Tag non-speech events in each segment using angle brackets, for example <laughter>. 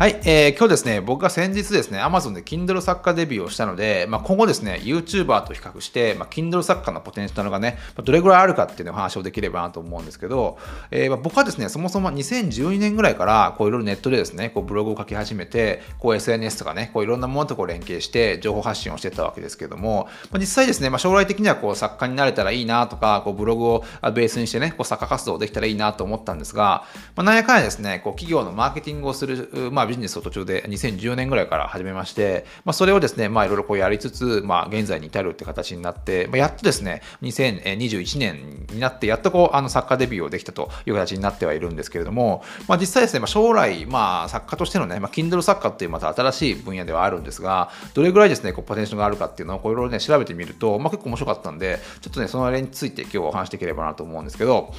はい、えー、今日ですね、僕が先日ですね、Amazon で Kindle 作家デビューをしたので、まあ、今後ですね、YouTuber と比較して、まあ、Kindle 作家のポテンシャルがね、どれぐらいあるかっていうのを話をできればなと思うんですけど、えー、まあ、僕はですね、そもそも2012年ぐらいから、こういろいろネットでですね、こうブログを書き始めて、こう SNS とかね、こういろんなものとこう連携して情報発信をしてたわけですけども、まあ、実際ですね、まあ、将来的にはこう作家になれたらいいなとか、こうブログをベースにしてね、こう作家活動できたらいいなと思ったんですが、まあ、なんやかんやですね、こう企業のマーケティングをする、まあ、ビジネスを途中で2014年ぐらいから始めまして、まあ、それをですね、まあ、いろいろこうやりつつ、まあ、現在に至るって形になって、まあ、やっとですね、2021年になって、やっとこう、あの、作家デビューをできたという形になってはいるんですけれども、まあ、実際ですね、まあ、将来、まあ、作家としてのね、まあ、Kindle 作家っていうまた新しい分野ではあるんですが、どれぐらいですね、こう、ポテンシャルがあるかっていうのを、こう、いろいろね、調べてみると、まあ、結構面白かったんで、ちょっとね、そのあれについて今日お話しできればなと思うんですけど、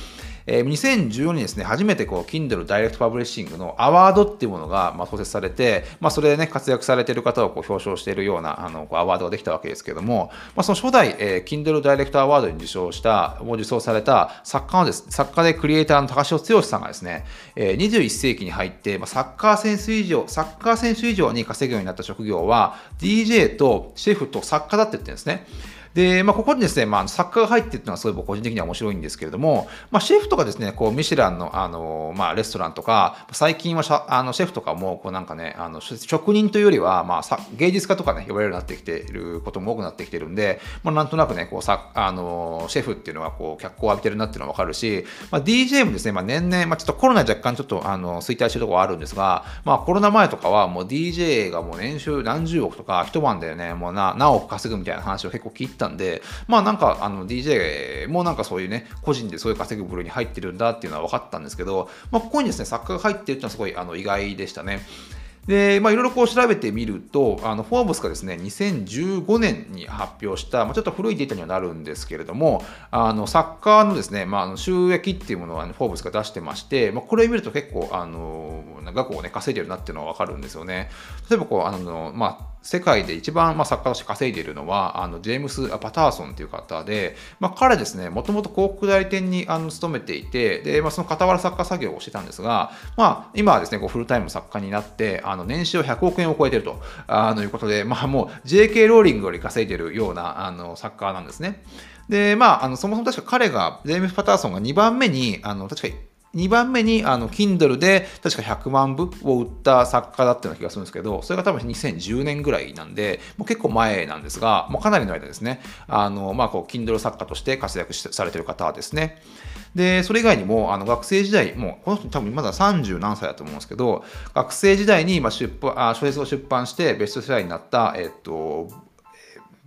えー、2014年にですね、初めてこう、Kindle ダイレクトパブリッシングのアワードっていうものが、まあ、創設されて、まあ、それでね、活躍されている方をこう表彰しているような、あの、こうアワードができたわけですけども、まあ、その初代、えー、Kindle ダイレクトアワードに受賞した、もう受賞された作家のです、作家でクリエイターの高潮剛さんがですね、えー、21世紀に入って、まあ、サッカー選手以上、サッカー選手以上に稼ぐようになった職業は、DJ とシェフと作家だって言ってるんですね。で、まあ、ここにですね、まあ、作家が入っているのはすごい僕個人的には面白いんですけれども、まあ、シェフとかですね、こう、ミシュランの、あの、まあ、レストランとか、最近はあのシェフとかも、こうなんかね、あの、職人というよりは、まあ、芸術家とかね、呼ばれるようになってきていることも多くなってきてるんで、まあ、なんとなくね、こう、さ、あの、シェフっていうのは、こう、脚光を浴びてるなっていうのはわかるし、まあ、DJ もですね、まあ、年々、まあ、ちょっとコロナ若干ちょっと、あの、衰退してるところはあるんですが、まあ、コロナ前とかは、もう DJ がもう年収何十億とか、一晩でね、もうな何億稼ぐみたいな話を結構聞いたんで、まあ、なんかあの DJ もなんかそういうね、個人でそういう稼ぐ部類に入ってるんだっていうのは分かったんですけど、まあ、ここにですね、作家が入ってるっていうのはすごいあの意外でしたね。で、まあ、いろいろこう調べてみると、あの、フォーブスがですね、2015年に発表した、まあ、ちょっと古いデータにはなるんですけれども、あの、サッカーのですね、まあ、収益っていうものは、フォーブスが出してまして、まあ、これ見ると結構、あの、額をね、稼いでるなっていうのはわかるんですよね。例えば、こう、あの、まあ、世界で一番、まあ、作家として稼いでいるのは、あのジェームス・パターソンという方で、まあ、彼ですね、もともと広告代理店にあの勤めていて、でまあ、その傍ら作家作業をしてたんですが、まあ、今はですね、こうフルタイム作家になって、あの年収100億円を超えてるとあのいうことで、まあ、もう JK ローリングより稼いでるようなあの作家なんですね。で、まあ、あのそもそも確か彼が、ジェームス・パターソンが2番目に、あの確か2番目にあの Kindle で確か100万部を売った作家だったような気がするんですけど、それが多分2010年ぐらいなんで、もう結構前なんですが、もうかなりの間ですね、あの、まあ、こう、Kindle 作家として活躍されてる方ですね。で、それ以外にも、あの、学生時代、もう、この人多分まだ30何歳だと思うんですけど、学生時代に、まあ、出版、あ小説を出版してベストセラーになった、えっと、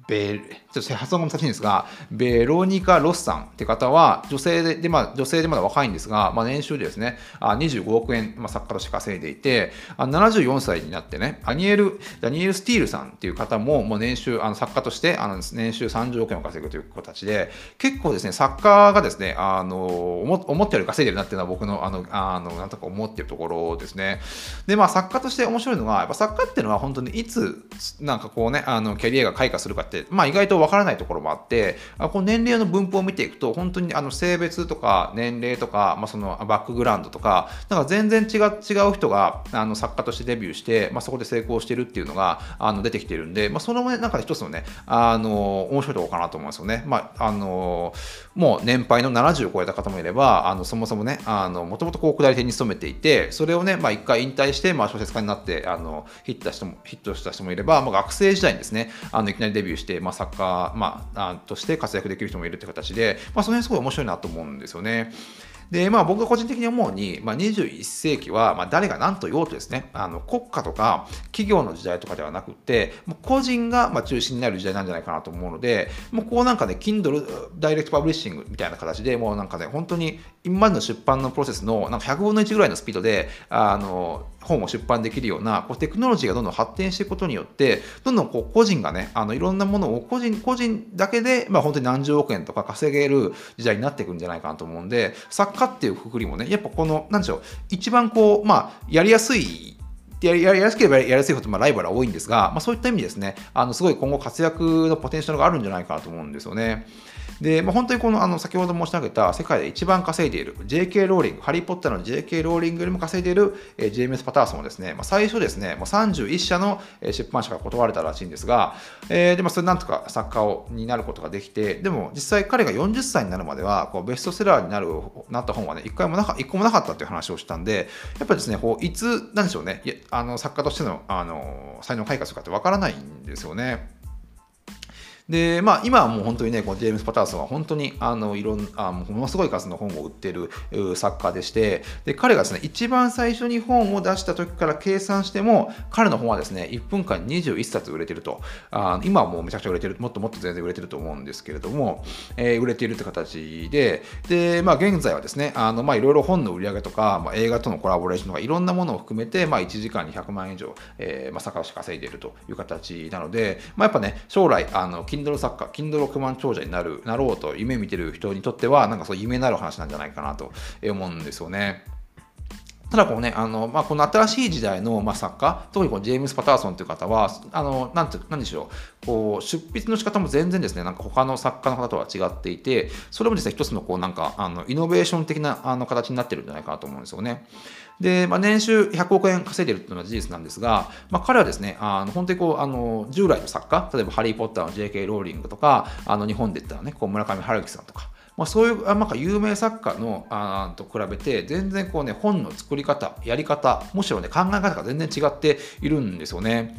ベちょっと発音が難しいんですが、ベロニカ・ロスさんって方は、女性で、でまあ、女性でまだ若いんですが、まあ、年収でですね、あ25億円、まあ、作家として稼いでいて、あ74歳になってね、アニエル、ダニエル・スティールさんっていう方も、もう年収、あの作家として、あの年収30億円を稼ぐという形で、結構ですね、作家がですね、あの、思ったより稼いでるなっていうのは僕の、あの、あのなんとか思ってるところですね。で、まあ、作家として面白いのが、やっぱ作家っていうのは本当にいつ、なんかこうね、あの、キャリアが開花するかって、まあ、意外とわからないところもあって、あこの年齢の分布を見ていくと、本当にあの性別とか年齢とか、まあ、そのバックグラウンドとか、なんか全然違う違う人があの作家としてデビューして、まあ、そこで成功してるっていうのがあの出てきてるんで、まあ、その中で一つのね、あの面白いところかなと思いますよね。まあ、あのもう年配の70を超えた方もいれば、あのそもそもね、もともと広告代理店に勤めていて、それをね、まあ、一回引退して、まあ、小説家になってあのヒットした人もヒットした人もいれば、まあ、学生時代にですね、あのいきなりデビューして、まあ、作家まあ、として活躍できる人もいるって形で、まあ、その辺すごい面白いなと思うんですよね。で、まあ僕が個人的に思うに、まあ、21世紀は、まあ誰が何と言おうとですね、あの国家とか企業の時代とかではなくて、もう個人がまあ中心になる時代なんじゃないかなと思うので、もうこうなんかね、Kindle ダイレクトパブリッシングみたいな形で、もうなんかね、本当に今までの出版のプロセスのなんか100分の1ぐらいのスピードで、あの、本を出版できるようなこうテクノロジーがどんどん発展していくことによってどんどんこう個人がねあのいろんなものを個人個人だけで、まあ、本当に何十億円とか稼げる時代になっていくんじゃないかなと思うんで作家っていうくくりもねやっぱこの何でしょう一番こうまあやりやすいってやややすければやりやすいこともライバルは多いんですが、まあ、そういった意味ですね、あのすごい今後活躍のポテンシャルがあるんじゃないかなと思うんですよね。で、まあ、本当にこのあの先ほど申し上げた世界で一番稼いでいる JK ローリング、ハリー・ポッターの JK ローリングよりも稼いでいる、えー、ジェームス・パターソンはですね、まあ、最初ですね、もう31社の出版社が断られたらしいんですが、えー、でもそれなんとか作家をになることができて、でも実際彼が40歳になるまではこうベストセラーになるなった本はね、一回もなか一個もなかったという話をしたんで、やっぱりですね、こういつ、なんでしょうね、あの作家としてのあの才能開花するかってわからないんですよね。で、まあ、今はもう本当にね、このジェームス・パターソンは本当にあのいろんあものすごい数の本を売ってる作家でして、で彼がですね、一番最初に本を出した時から計算しても、彼の本はですね、1分間に21冊売れてると。あ今はもうめちゃくちゃ売れてる、もっともっと全然売れてると思うんですけれども、えー、売れているって形で、で、まあ、現在はですね、あのまあ、いろいろ本の売り上げとか、まあ、映画とのコラボレーションとか、いろんなものを含めて、まあ、1時間に100万円以上、えーまあ、作家とし稼いでいるという形なので、まあ、やっぱね、将来、あの Kindle 作家、Kindle 億万長者になるなろうと夢見てる人にとっては、なんかそう夢なる話なんじゃないかなと思うんですよね。ただこうね、あのまあ、この新しい時代の、まあ、作家、特にこのジェームス・パターソンという方は、あのなんてなんでしょうこう、出筆の仕方も全然ですね、なんか他の作家の方とは違っていて、それもですね、一つのこうなんかあのイノベーション的なあの形になってるんじゃないかなと思うんですよね。で、まあ、年収100億円稼いでるっていうのは事実なんですが、まあ、彼はですね、あの本当にこうあの従来の作家、例えばハリー・ポッターの J.K. ローリングとか、あの日本で言ったらね、こう村上春樹さんとか、まあ、そういうなんか有名作家のあと比べて全然こうね本の作り方やり方むしろね考え方が全然違っているんですよね。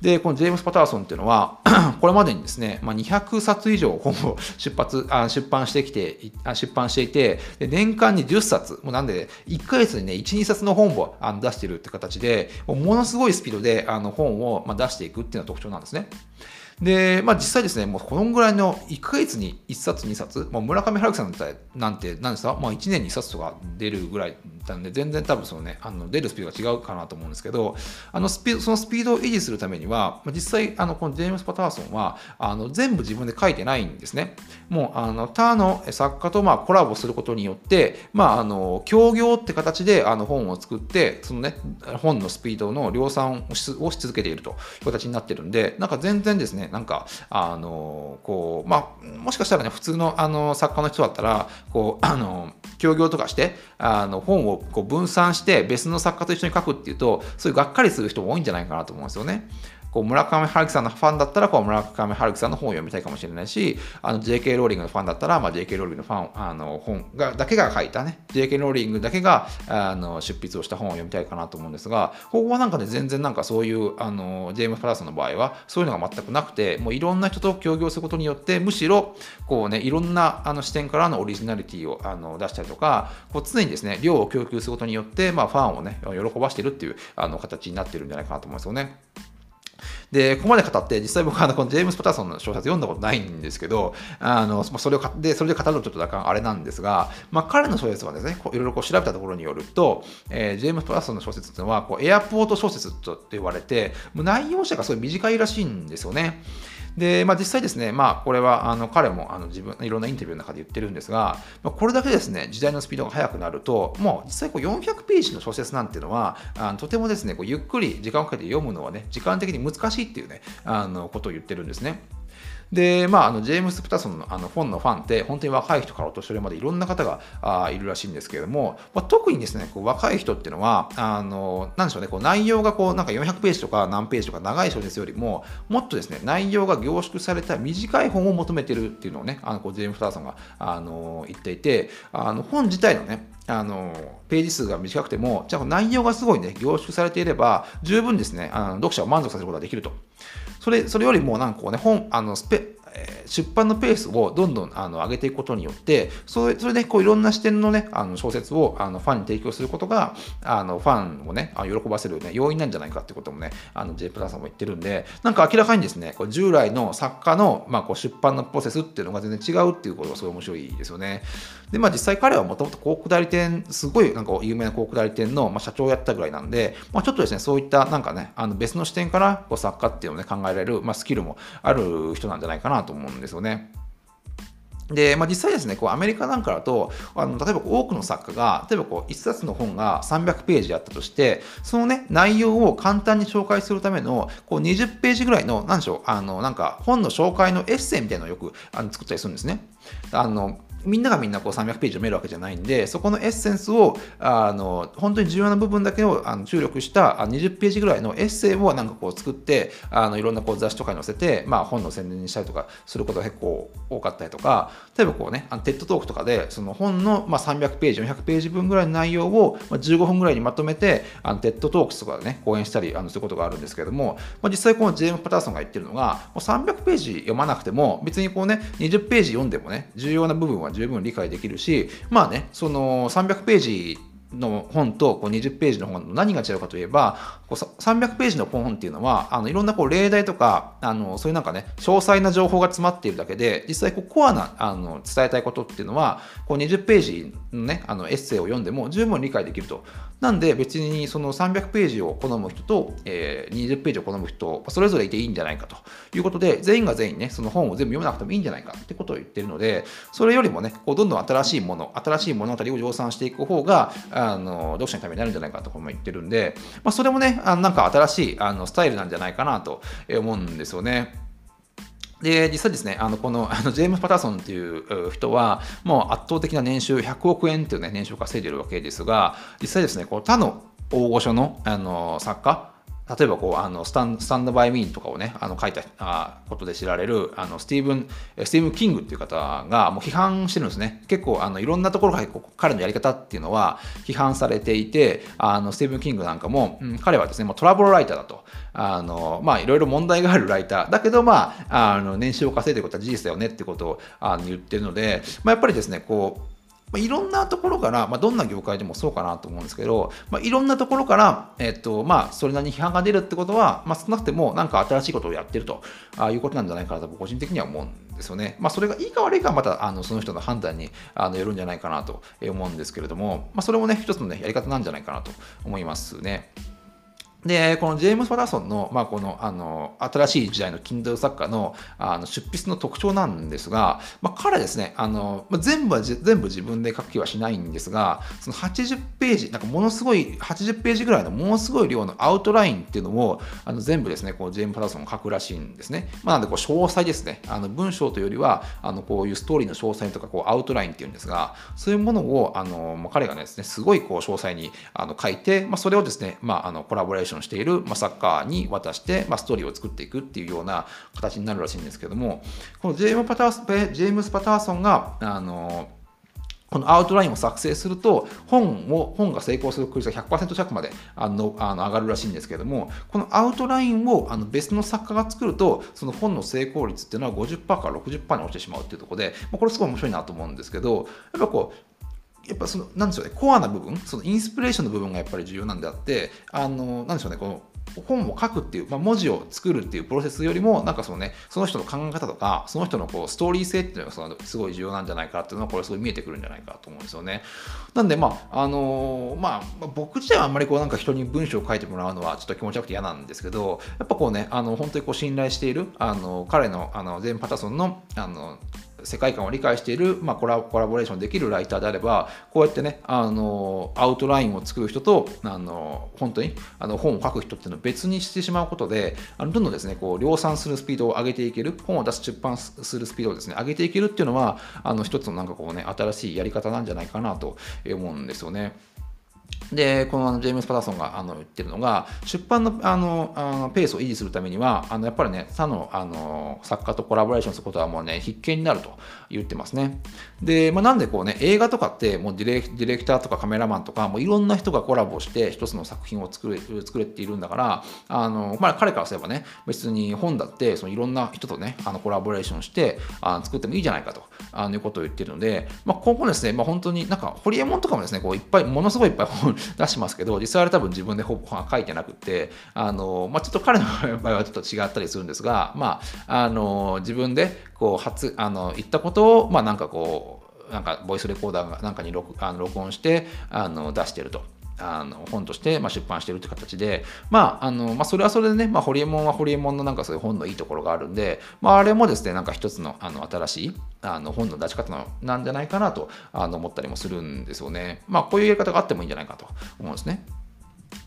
で、このジェームス・パターソンっていうのは、<clears throat> これまでにですね、まあ、200冊以上本を出発あ出版してきて、出版していて、で年間に10冊、もうなんで、1ヶ月にね、1、2冊の本をあの出しているって形で、ものすごいスピードであの本をまあ出していくっていうのが特徴なんですね。で、まあ実際ですね、もうこのぐらいの1ヶ月に1冊、2冊、もう村上春樹さんなんて何ですか、まあ1年に1冊とか出るぐらいなんで、全然多分そのね、あの出るスピードが違うかなと思うんですけど、あのスピそのスピードを維持するためには、実際、あのこのジェームス・パターソンはあの全部自分で書いてないんですね。もうあの他の作家とまあコラボすることによって、まあ、あの協業って形であの本を作って、そのね、本のスピードの量産をし続けているという形になってるんで、なんか全然ですね、なんか、あの、こう、まあ、もしかしたらね、普通のあの作家の人だったら、こう、あの、協業とかして、あの本をこう分散して別の作家と一緒に書くっていうと、そういうがっかりする人も多いんじゃないかなと思うんですよね。こう村上春樹さんのファンだったらこう村上春樹さんの本を読みたいかもしれないし、あの JK ローリングのファンだったら、ま、JK ローリングのファンあの本がだけが書いたね、JK ローリングだけがあの出筆をした本を読みたいかなと思うんですが、ここはなんかね、全然なんかそういうあのジェームス・パラソンの場合はそういうのが全くなくて、もういろんな人と協業することによって、むしろこうね、いろんなあの視点からのオリジナリティをあの出したりとか、こう常にですね、量を供給することによって、ま、ファンをね、喜ばしてるっていうあの形になってるんじゃないかなと思うんですよね。で、ここまで語って、実際僕はこのジェームス・パターソンの小説読んだことないんですけど、あのそれをでそれで語るとちょっと若干あれなんですが、まあ、彼の小説はですね、こういろいろこう調べたところによると、えー、ジェームス・パターソンの小説っていうのは、こうエアポート小説と言われて、もう内容者がすごい短いらしいんですよね。で、まあ、実際ですね、まあ、これはあの彼もあの自分いろんなインタビューの中で言ってるんですが、まあ、これだけですね、時代のスピードが速くなると、もう実際こう400ページの小説なんていうのは、あのとてもですね、こうゆっくり時間をかけて読むのはね、時間的に難しいっていうね、あのことを言ってるんですね。で、まあ、あのジェームス・プタソンのあの本のファンって、本当に若い人からお年寄りまでいろんな方があいるらしいんですけれども、まあ、特にですね、こう若い人っていうのは、あのなんでしょうね、こう内容がこうなんか400ページとか何ページとか長い小説よりも、もっとですね、内容が凝縮された短い本を求めてるっていうのをね、あのこうジェームス・プタソンがあの言っていて、あの本自体のね、あのページ数が短くても、じゃあ内容がすごいね、凝縮されていれば、十分ですね、あの読者を満足させることができると。それそれよりもなんかこうね、本、あのスペ出版のペースをどんどんあの上げていくことによって、それそれでこういろんな視点のね、あの小説をあのファンに提供することが、あのファンをね、喜ばせる、ね、要因なんじゃないかってこともね、あの J プラさんも言ってるんで、なんか明らかにですね、こう従来の作家の、まあ、こう出版のプロセスっていうのが全然違うっていうことがすごい面白いですよね。で、まあ実際彼はもともと広告代理店、すごいなんか有名な広告代理店の、まあ、社長をやったぐらいなんで、まあ、ちょっとですね、そういったなんかね、あの別の視点からこう作家っていうのをね、考えられる、まあ、スキルもある人なんじゃないかなと思うんですよね。で、まあ、実際ですね、こうアメリカなんかだと、あの例えば多くの作家が、例えばこう1冊の本が300ページあったとして、そのね、内容を簡単に紹介するための、こう20ページぐらいの、なんでしょう、あの、なんか本の紹介のエッセイみたいなのをよくあの作ったりするんですね。あのみんながみんなこう300ページ読めるわけじゃないんで、そこのエッセンスを、あの、本当に重要な部分だけをあの注力した20ページぐらいのエッセイをなんかこう作って、あの、いろんなこう雑誌とかに載せて、まあ本の宣伝にしたりとかすることが結構多かったりとか、例えばこうね、あの TED Talk とかで、その本のまあ300ページ、400ページ分ぐらいの内容を15分ぐらいにまとめて、あの TED Talks とかでね、講演したりあのすることがあるんですけれども、まあ、実際このジェームス・パターソンが言ってるのが、もう300ページ読まなくても、別にこうね、20ページ読んでもね、重要な部分は十分理解できるし、まあね、その300ページの本とこう20ページの本の何が違うかといえばこう300ページの本っていうのはあのいろんなこう例題とかあのそういうなんかね詳細な情報が詰まっているだけで実際こうコアなあの伝えたいことっていうのはこう20ページのねあのエッセイを読んでも十分理解できると。なんで別にその300ページを好む人と、えー、20ページを好む人それぞれいていいんじゃないかと。いうことで全員が全員ねその本を全部読めなくてもいいんじゃないかってことを言ってるのでそれよりもねこうどんどん新しいもの新しい物語を量産していく方があの読者のためになるんじゃないかとかも言ってるんで、まあ、それもねあのなんか新しいあのスタイルなんじゃないかなと思うんですよね。で、実際ですね、あの、この、あの、ジェームス・パターソンっていう人は、もう圧倒的な年収100億円っていうね、年収を稼いでるわけですが、実際ですね、こう他の大御所の、あの、作家、例えばこうあのスタン Stand By Me とかをねあの書いたあことで知られるあのスティーブンスティーブン・キングっていう方がもう批判してるんですね。結構あのいろんなところから彼のやり方っていうのは批判されていてあのスティーブン・キングなんかも、うん、彼はですねもう terrible writer だと。あのまあいろいろ問題があるライター。だけどまああの年収を稼いでることは事実だよねってことをあの言ってるので、まあ、やっぱりですねこうまあ、いろんなところから、まあ、どんな業界でもそうかなと思うんですけど、まあ、いろんなところから、えっと、まあ、それなりに批判が出るってことは、まあ、少なくても、なんか新しいことをやってるとあいうことなんじゃないかなと、個人的には思うんですよね。まあ、それがいいか悪いかは、また、あの、その人の判断にあのよるんじゃないかなと思うんですけれども、まあ、それもね、一つのね、やり方なんじゃないかなと思いますね。で、このジェームス・パターソンの、まあ、この、あの、新しい時代の Kindle 作家の、あの、出筆の特徴なんですが、まあ、彼ですね、あの、まあ、全部は、全部自分で書く気はしないんですが、その80ページ、なんかものすごい、80ページぐらいのものすごい量のアウトラインっていうのを、あの、全部ですね、こう、ジェームス・パターソンが書くらしいんですね。まあ、なんで、こう、詳細ですね。あの、文章というよりは、あの、こういうストーリーの詳細とか、こう、アウトラインっていうんですが、そういうものを、あの、まあ、彼がですね、すごい、こう、詳細に、あの、書いて、まあ、それをですね、まあ、あの、コラボレーションしている、まあ、サッカーに渡して、まあ、ストーリーを作っていくっていうような形になるらしいんですけどもこのジェームパタージェームス・パターソンがあのこのアウトラインを作成すると本を本が成功する確率が100%近くまであのあの上がるらしいんですけどもこのアウトラインをあの別の作家が作るとその本の成功率っていうのは50%から60%に落ちてしまうっていうところで、ま、これすごい面白いなと思うんですけどやっぱこうやっぱその、なんでしょうね、コアな部分、そのインスピレーションの部分がやっぱり重要なんであって、あの、なんでしょうね、この、本を書くっていう、まあ、文字を作るっていうプロセスよりも、なんかそのね、その人の考え方とか、その人のこうストーリー性っていうのがそのすごい重要なんじゃないかっていうのは、これすごい見えてくるんじゃないかと思うんですよね。なんで、まあ、あのー、まあ、僕自体はあんまりこうなんか人に文章を書いてもらうのはちょっと気持ち悪くて嫌なんですけど、やっぱこうね、あの、本当にこう信頼している、あの、彼の、あの、ゼン・パタソンの、あの、世界観を理解している、まあ、コラコラボレーションできるライターであればこうやってねあのアウトラインを作る人とあの本当にあの本を書く人っていうのを別にしてしまうことであのどんどんですねこう量産するスピードを上げていける本を出す出版するスピードをですね上げていけるっていうのはあの一つのなんかこうね新しいやり方なんじゃないかなと思うんですよね。で、このジェームス・パターソンがあの言ってるのが、出版のあのあのペースを維持するためには、あのやっぱりね、他のあの作家とコラボレーションすることはもうね、必見になると言ってますね。で、まあ、なんでこうね、映画とかって、もうディレディレクターとかカメラマンとか、もういろんな人がコラボして一つの作品を作れ作れているんだから、あのまあ、彼からすればね、別に本だって、そのいろんな人とね、あのコラボレーションしてあ作ってもいいじゃないかとあのいうことを言ってるので、まあ、今後ですね、まあ、本当になんか、ホリエモンとかもですね、こういっぱい、ものすごいいっぱい本出しますけど、実際あれ多分自分でほぼ書いてなくて、あの、まあ、ちょっと彼の <laughs> 場合はちょっと違ったりするんですが、まあ、あの、自分でこう、初、あの、言ったことを、まあ、なんかこう、なんかボイスレコーダーなんかに録あの録音してあの出してると。あの本として、まあ、出版してるって形で、まああのまあ、それはそれでね、まあ、ホリエモンはホリエモンのなんかそういう本のいいところがあるんで、まあ、あれもですね、なんか一つのあの新しいあの本の出し方なんじゃないかなとあの思ったりもするんですよね。まあ、こういうやり方があってもいいんじゃないかと思うんですね。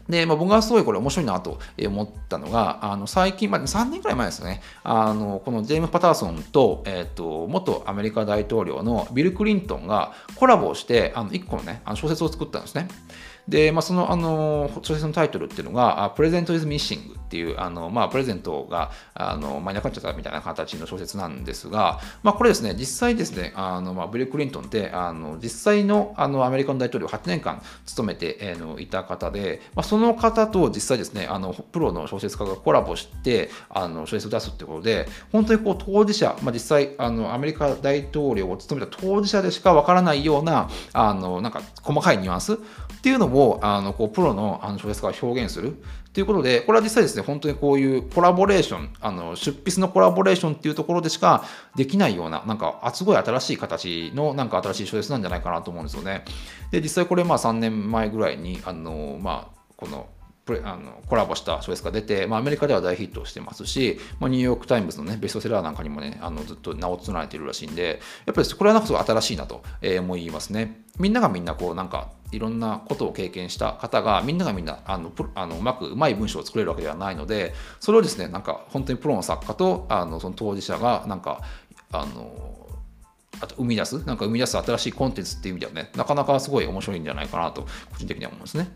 で、まあ、僕がすごいこれ面白いなと思ったのが、あの最近、まあ、3年くらい前ですね、あのこのジェームパターソンと,、えーと、元アメリカ大統領のビル・クリントンがコラボをして、あの1個のね、あの小説を作ったんですね。で、まあ、その、あの、小説のタイトルっていうのが、プレゼント is missing っていう、あの、まあ、プレゼントが、あの、まあ、いなくなっちゃったみたいな形の小説なんですが、まあ、これですね、実際ですね、あの、まあ、ビル・クリントンって、あの、実際の、あの、アメリカの大統領を8年間務めて、えー、のいた方で、まあ、その方と実際ですね、あの、プロの小説家がコラボして、あの、小説を出すってことで、本当にこう、当事者、まあ、実際、あの、アメリカ大統領を務めた当事者でしかわからないような、あの、なんか、細かいニュアンスっていうのを、あの、こう、プロのあの小説家が表現するということで、これは実際ですね、本当にこういうコラボレーション、あの出筆のコラボレーションっていうところでしかできないような、なんか、すごい新しい形の、なんか新しい小説なんじゃないかなと思うんですよね。で、実際これ、まあ3年前ぐらいに、あの、まあ、この、あのコラボした小説が出て、まあ、アメリカでは大ヒットしてますし、まあ、ニューヨーク・タイムズの、ね、ベストセラーなんかにもね、あのずっと名を連ねているらしいんで、やっぱりこれはなんかすごい新しいなと、思いますね。みんながみんなこうなんかいろんなことを経験した方がみんながみんなあのあのうまくうまい文章を作れるわけではないのでそれをですねなんか本当にプロの作家とあのその当事者がなんかあのあと生み出すなんか生み出す新しいコンテンツっていう意味ではねなかなかすごい面白いんじゃないかなと個人的には思うんですね。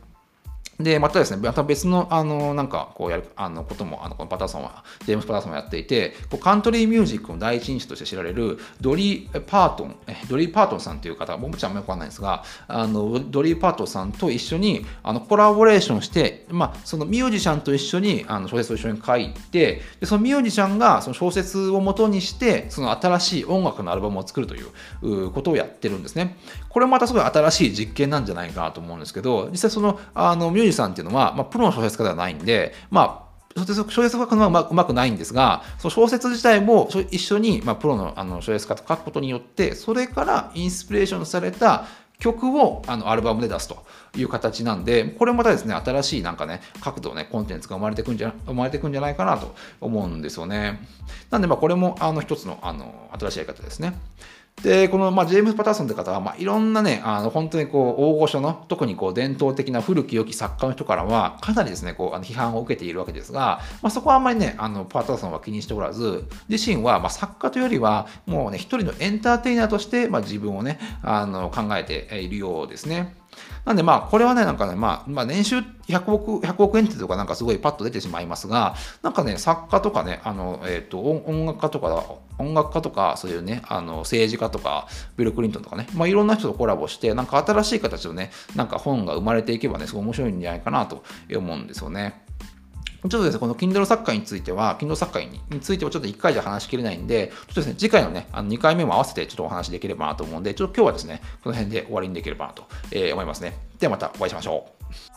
で、またですね、また別の、あの、なんか、こうやる、あの、ことも、あの、このパターソンは、ジェームス・パターソンはやっていて、こうカントリーミュージックの第一人者として知られる、ドリー・パートン、ドリー・パートンさんという方、僕もちゃんもよくわかんないんですが、あの、ドリー・パートンさんと一緒に、あの、コラボレーションして、まあ、そのミュージシャンと一緒に、あの、小説を一緒に書いて、で、そのミュージシャンが、その小説を元にして、その新しい音楽のアルバムを作るということをやってるんですね。これもまたすごい新しい実験なんじゃないかなと思うんですけど、実際その、あの、ミュージシャンっていうのは、まあ、プロの小説家ではないんで、まあ、小説小説書くのはうまうまくないんですが、その小説自体も一緒に、まあ、プロのあの小説家と書くことによって、それからインスピレーションされた曲をあのアルバムで出すという形なんで、これまたですね、新しいなんかね、角度ね、コンテンツが生まれてくんじゃ、生まれてくんじゃないかなと思うんですよね。なんで、まあ、これもあの一つのあの新しいやり方ですね。で、この、まあ、ジェームズ・パターソンって方は、まあ、いろんなね、あの、本当にこう、大御所の、特にこう、伝統的な古き良き作家の人からは、かなりですね、こう、あの批判を受けているわけですが、まあ、そこはあんまりね、あの、パターソンは気にしておらず、自身は、まあ、作家というよりは、もうね、一人のエンターテイナーとして、まあ、自分をね、あの、考えているようですね。なんでまあ、これはね、なんかね、まあ、まあ、年収100億、100億円ってとかなんかすごいパッと出てしまいますが、なんかね、作家とかね、あの、えっ、ー、と、音楽家とか、音楽家とか、そういうね、あの、政治家とか、ビル・クリントンとかね、まあ、いろんな人とコラボして、なんか新しい形のね、なんか本が生まれていけばね、すごい面白いんじゃないかなと思うんですよね。ちょっとですね、この Kindle 作家については、Kindle 作家についてはちょっと1回じゃ話しきれないんで、ちょっとですね、次回のね、あの2回目も合わせてちょっとお話できればなと思うんで、ちょっと今日はですね、この辺で終わりにできればなと、え思いますね。ではまたお会いしましょう。